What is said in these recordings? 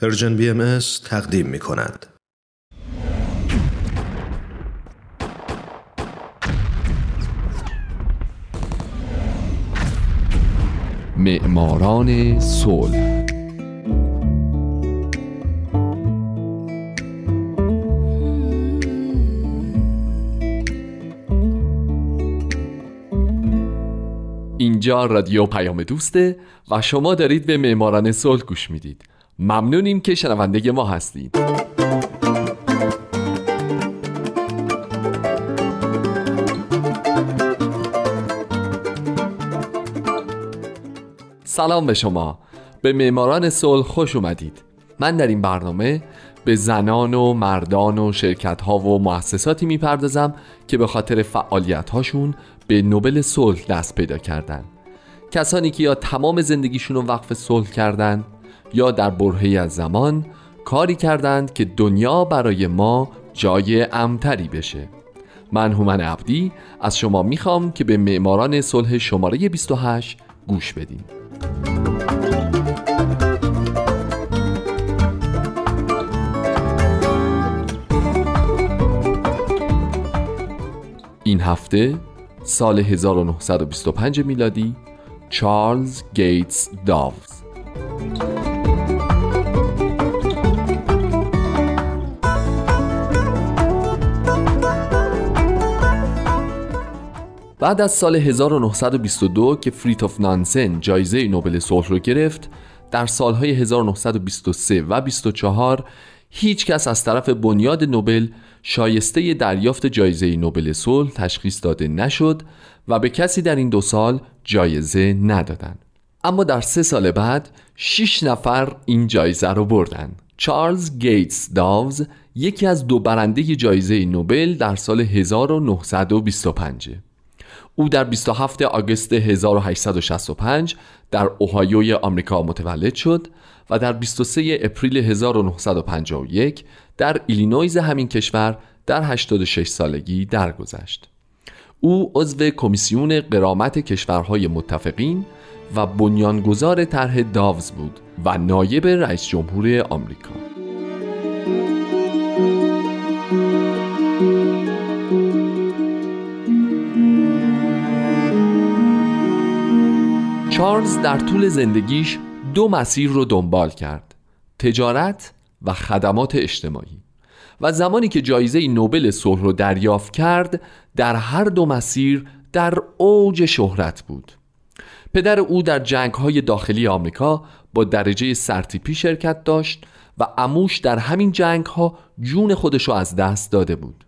پرژن بی ام تقدیم می کند. معماران صلح اینجا رادیو پیام دوسته و شما دارید به معماران صلح گوش می‌دید ممنونیم که شنونده ما هستید. سلام به شما. به معماران صلح خوش اومدید. من در این برنامه به زنان و مردان و شرکت ها و مؤسساتی می‌پردازم که به خاطر فعالیت هاشون به نوبل صلح دست پیدا کردن. کسانی که یا تمام زندگیشون رو وقف صلح کردن یا در برهی از زمان کاری کردند که دنیا برای ما جای امتری بشه. من هومن عبدی از شما می‌خوام که به معماران صلح شماره 28 گوش بدین. این هفته سال 1925 میلادی چارلز گیتس داوز بعد از سال 1922 که فریتوف نانسن جایزه نوبل صلح رو گرفت در سالهای 1923 و 24 هیچ کس از طرف بنیاد نوبل شایسته دریافت جایزه نوبل صلح تشخیص داده نشد و به کسی در این دو سال جایزه ندادند. اما در سه سال بعد شش نفر این جایزه رو بردن چارلز گیتس داوز یکی از دو برنده جایزه نوبل در سال 1925 او در 27 آگوست 1865 در اوهایوی آمریکا متولد شد و در 23 اپریل 1951 در ایلینویز همین کشور در 86 سالگی درگذشت. او عضو کمیسیون غرامت کشورهای متفقین و بنیانگذار طرح داوز بود و نایب رئیس جمهور آمریکا. چارلز در طول زندگیش دو مسیر رو دنبال کرد تجارت و خدمات اجتماعی. و زمانی که جایزه نوبل صلح رو دریافت کرد در هر دو مسیر در اوج شهرت بود. پدر او در جنگ های داخلی آمریکا با درجه سرتیپی شرکت داشت و اموش در همین جنگ ها جون خودش رو از دست داده بود.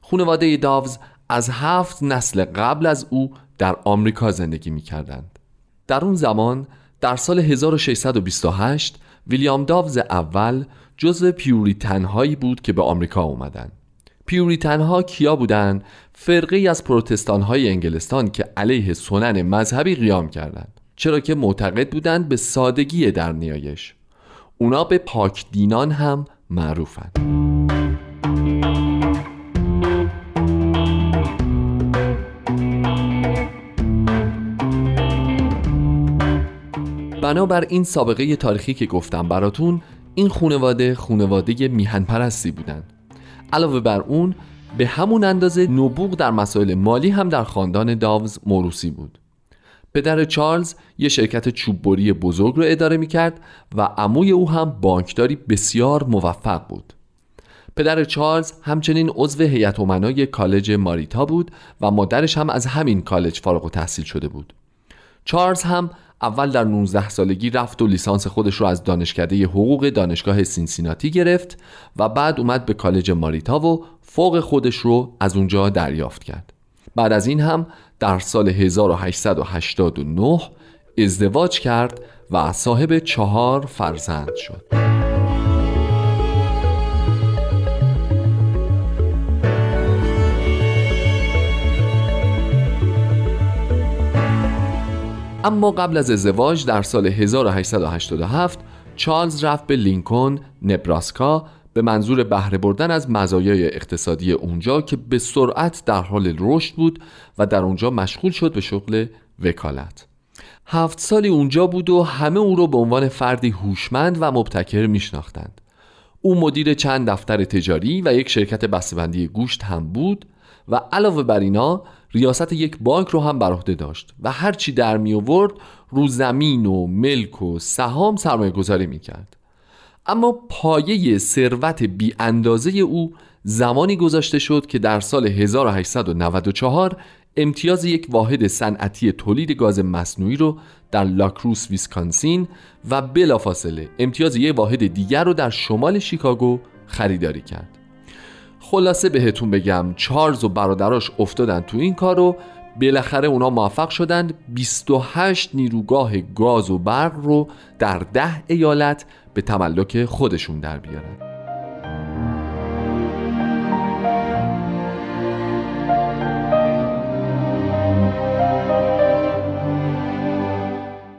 خانواده داوز از هفت نسل قبل از او در آمریکا زندگی می کردند. در اون زمان در سال 1628 ویلیام داوز اول جزو پیوریتن هایی بود که به آمریکا اومدن. پیوریتن ها کیا بودن؟ فرقه از پروتستان های انگلستان که علیه سنن مذهبی قیام کردند. چرا که معتقد بودند به سادگی در نیایش. اونا به پاک دینان هم معروفند. بنابر این سابقه تاریخی که گفتم براتون این خونواده خونواده میهن پرستی بودند علاوه بر اون به همون اندازه نبوغ در مسائل مالی هم در خاندان داوز موروسی بود. پدر چارلز یه شرکت چوببری بزرگ رو اداره می کرد و عموی او هم بانکداری بسیار موفق بود. پدر چارلز همچنین عضو هیئت امنای کالج ماریتا بود و مادرش هم از همین کالج فارغ‌التحصیل شده بود. چارلز هم اول در 19 سالگی رفت و لیسانس خودش رو از دانشکده حقوق دانشگاه سینسیناتی گرفت و بعد اومد به کالج ماریتا و فوق خودش رو از اونجا دریافت کرد. بعد از این هم در سال 1889 ازدواج کرد و صاحب چهار فرزند شد. اما قبل از ازدواج در سال 1887 چارلز رفت به لینکن نبراسکا به منظور بهره بردن از مزایای اقتصادی اونجا که به سرعت در حال رشد بود و در اونجا مشغول شد به شغل وکالت. هفت سالی اونجا بود و همه او رو به عنوان فردی هوشمند و مبتکر میشناختند. او مدیر چند دفتر تجاری و یک شرکت بسته‌بندی گوشت هم بود و علاوه بر اینا ریاست یک بانک رو هم بر عهده داشت و هرچی در می آورد رو زمین و ملک و سهام سرمایه گذاری می کرد. اما پایه ثروت بی اندازه او زمانی گذاشته شد که در سال 1894 امتیاز یک واحد صنعتی تولید گاز مصنوعی رو در لاکروس ویسکانسین و بلافاصله امتیاز یک واحد دیگر رو در شمال شیکاگو خریداری کرد. خلاصه بهتون بگم چارلز و برادراش افتادن تو این کار و بالاخره اونا موفق شدند 28 نیروگاه گاز و برق رو در ده ایالت به تملک خودشون در بیارن.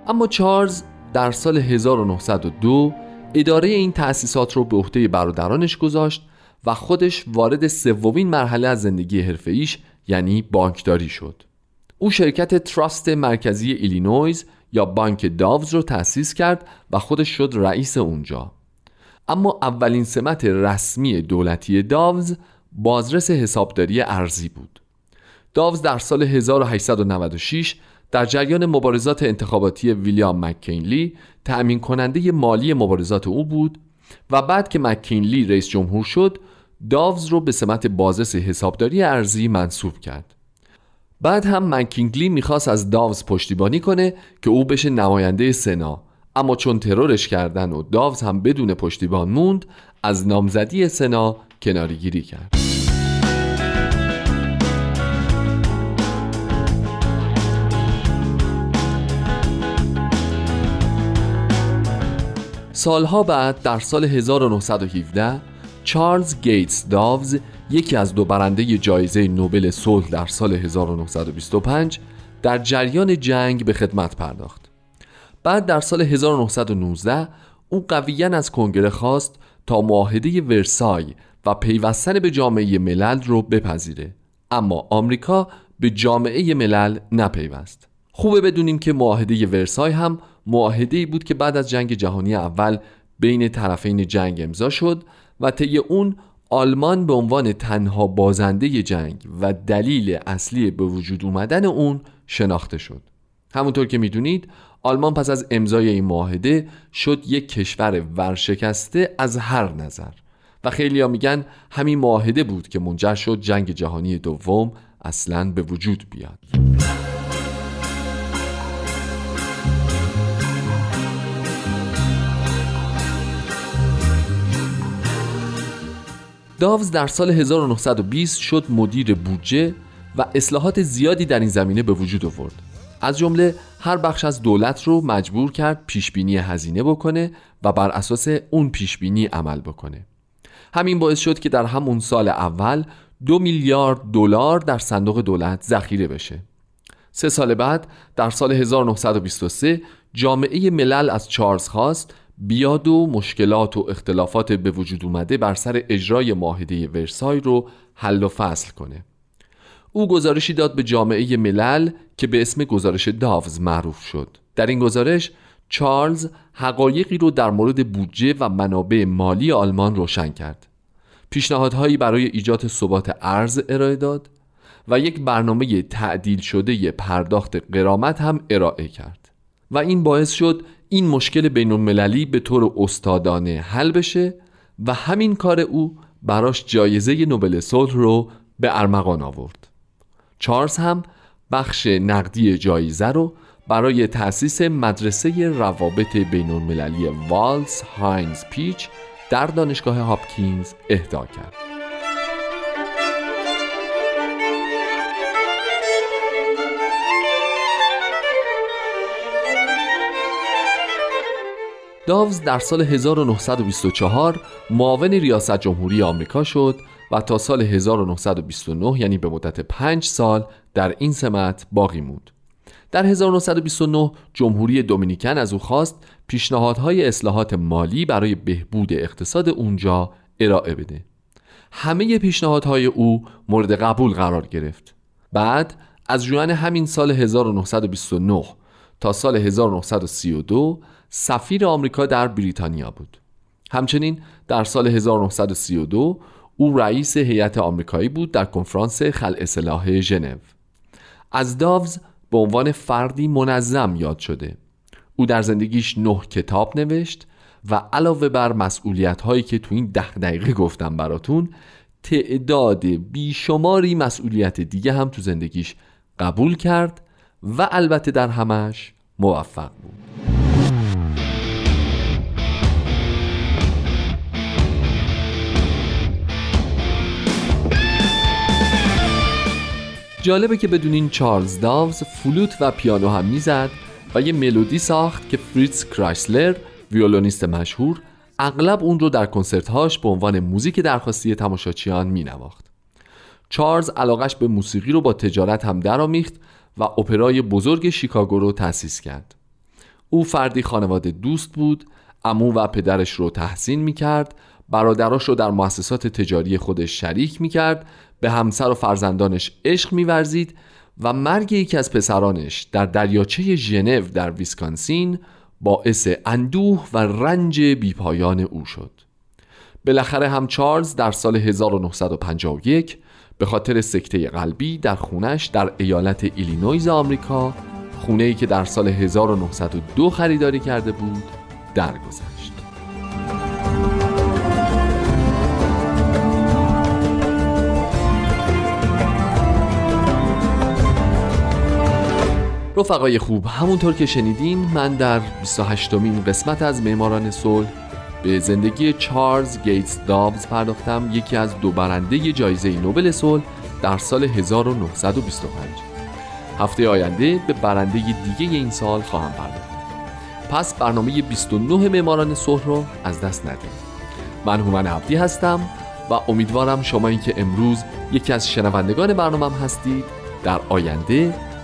اما چارلز در سال 1902 اداره این تأسیسات رو به عهده برادرانش گذاشت و خودش وارد سومین مرحله از زندگی حرفه‌ایش یعنی بانکداری شد. او شرکت تراست مرکزی ایلینویز یا بانک داوز رو تأسیس کرد و خودش شد رئیس اونجا. اما اولین سمت رسمی دولتی داوز بازرس حسابداری ارزی بود. داوز در سال 1896 در جریان مبارزات انتخاباتی ویلیام مکینلی تأمین کننده مالی مبارزات او بود و بعد که مکینلی رئیس جمهور شد داوز رو به سمت بازرس حسابداری ارزی منصوب کرد. بعد هم مکینلی می‌خواست از داوز پشتیبانی کنه که او بشه نماینده سنا. اما چون ترورش کردن و داوز هم بدون پشتیبان موند از نامزدی سنا کنارگیری کرد. سالها بعد در سال 1917 چارلز گیتس داوز یکی از دو برنده جایزه نوبل صلح در سال 1925 در جریان جنگ به خدمت پرداخت. بعد در سال 1919 او قویا از کنگره خواست تا معاهده ورسای و پیوستن به جامعه ملل رو بپذیره. اما آمریکا به جامعه ملل نپیوست. خوبه بدونیم که معاهده ورسای هم معاهده بود که بعد از جنگ جهانی اول بین طرفین جنگ امضا شد و طی اون آلمان به عنوان تنها بازنده جنگ و دلیل اصلی به وجود اومدن اون شناخته شد. همونطور که می‌دونید آلمان پس از امضای این معاهده شد یک کشور ورشکسته از هر نظر. و خیلی ها میگن همین معاهده بود که منجر شد جنگ جهانی دوم اصلا به وجود بیاد. داوز در سال 1920 شد مدیر بودجه و اصلاحات زیادی در این زمینه به وجود آورد. از جمله هر بخش از دولت رو مجبور کرد پیشبینی هزینه بکنه و بر اساس اون پیشبینی عمل بکنه. همین باعث شد که در همون سال اول دو میلیارد دلار در صندوق دولت ذخیره بشه. سه سال بعد در سال 1923 جامعه ملل از چارلز خواست بیاد و مشکلات و اختلافات به وجود اومده بر سر اجرای معاهده ورسای رو حل و فصل کنه. او گزارشی داد به جامعه ملل که به اسم گزارش داوز معروف شد. در این گزارش چارلز حقایقی رو در مورد بودجه و منابع مالی آلمان روشن کرد. پیشنهادهایی برای ایجاد ثبات ارز ارائه داد و یک برنامه تعدیل شده پرداخت قرامت هم ارائه کرد. و این باعث شد این مشکل بین المللی به طور استادانه حل بشه و همین کار او براش جایزه نوبل صلح رو به ارمغان آورد. چارلز هم بخش نقدی جایزه رو برای تأسیس مدرسه روابط بین المللی والز هاینز پیچ در دانشگاه هاپکینز اهدا کرد. داوز در سال 1924 معاون ریاست جمهوری آمریکا شد و تا سال 1929 یعنی به مدت 5 سال در این سمت باقی موند. در 1929 جمهوری دومینیکن از او خواست پیشنهادهای اصلاحات مالی برای بهبود اقتصاد اونجا ارائه بده. همه پیشنهادهای او مورد قبول قرار گرفت. بعد از جوان همین سال 1929 تا سال 1932 سفیر آمریکا در بریتانیا بود. همچنین در سال 1932 او رئیس هیئت آمریکایی بود در کنفرانس خلع سلاح ژنو. از داوز به عنوان فردی منظم یاد شده. او در زندگیش نه کتاب نوشت و علاوه بر مسئولیت هایی که تو این ده دقیقه گفتم براتون تعداد بیشماری مسئولیت دیگه هم تو زندگیش قبول کرد و البته در همش موفق بود. جالبه که بدونین چارلز داوز فلوت و پیانو هم می‌زد و یه ملودی ساخت که فریتز کرایسلر ویولونیست مشهور اغلب اون رو در کنسرتهاش به عنوان موزیک درخواستی تماشاچیان می نواخت. چارلز علاقش به موسیقی رو با تجارت هم درآمیخت و اپرای بزرگ شیکاگو رو تأسیس کرد. او فردی خانواده دوست بود، امو و پدرش رو تحسین می کرد، برادراش رو در مؤسسات تجاری خودش شریک می کرد، به همسر و فرزندانش عشق می ورزید و مرگ یکی از پسرانش در دریاچه ژنو در ویسکانسین باعث اندوه و رنج بیپایان او شد بالاخره هم چارلز در سال 1951 به خاطر سکته قلبی در خونش در ایالت ایلینویز آمریکا خونه ای که در سال 1902 خریداری کرده بود درگذشت. رفقای خوب همونطور که شنیدین من در 28 مین قسمت از معماران صلح به زندگی چارلز گیتس دابز پرداختم یکی از دو برنده جایزه نوبل صلح در سال 1925 هفته آینده به برنده دیگه این سال خواهم پرداخت. پس برنامه 29 معماران صلح رو از دست ندید من هومن عبدی هستم و امیدوارم شما این که امروز یکی از شنوندگان برنامه هستید. در آینده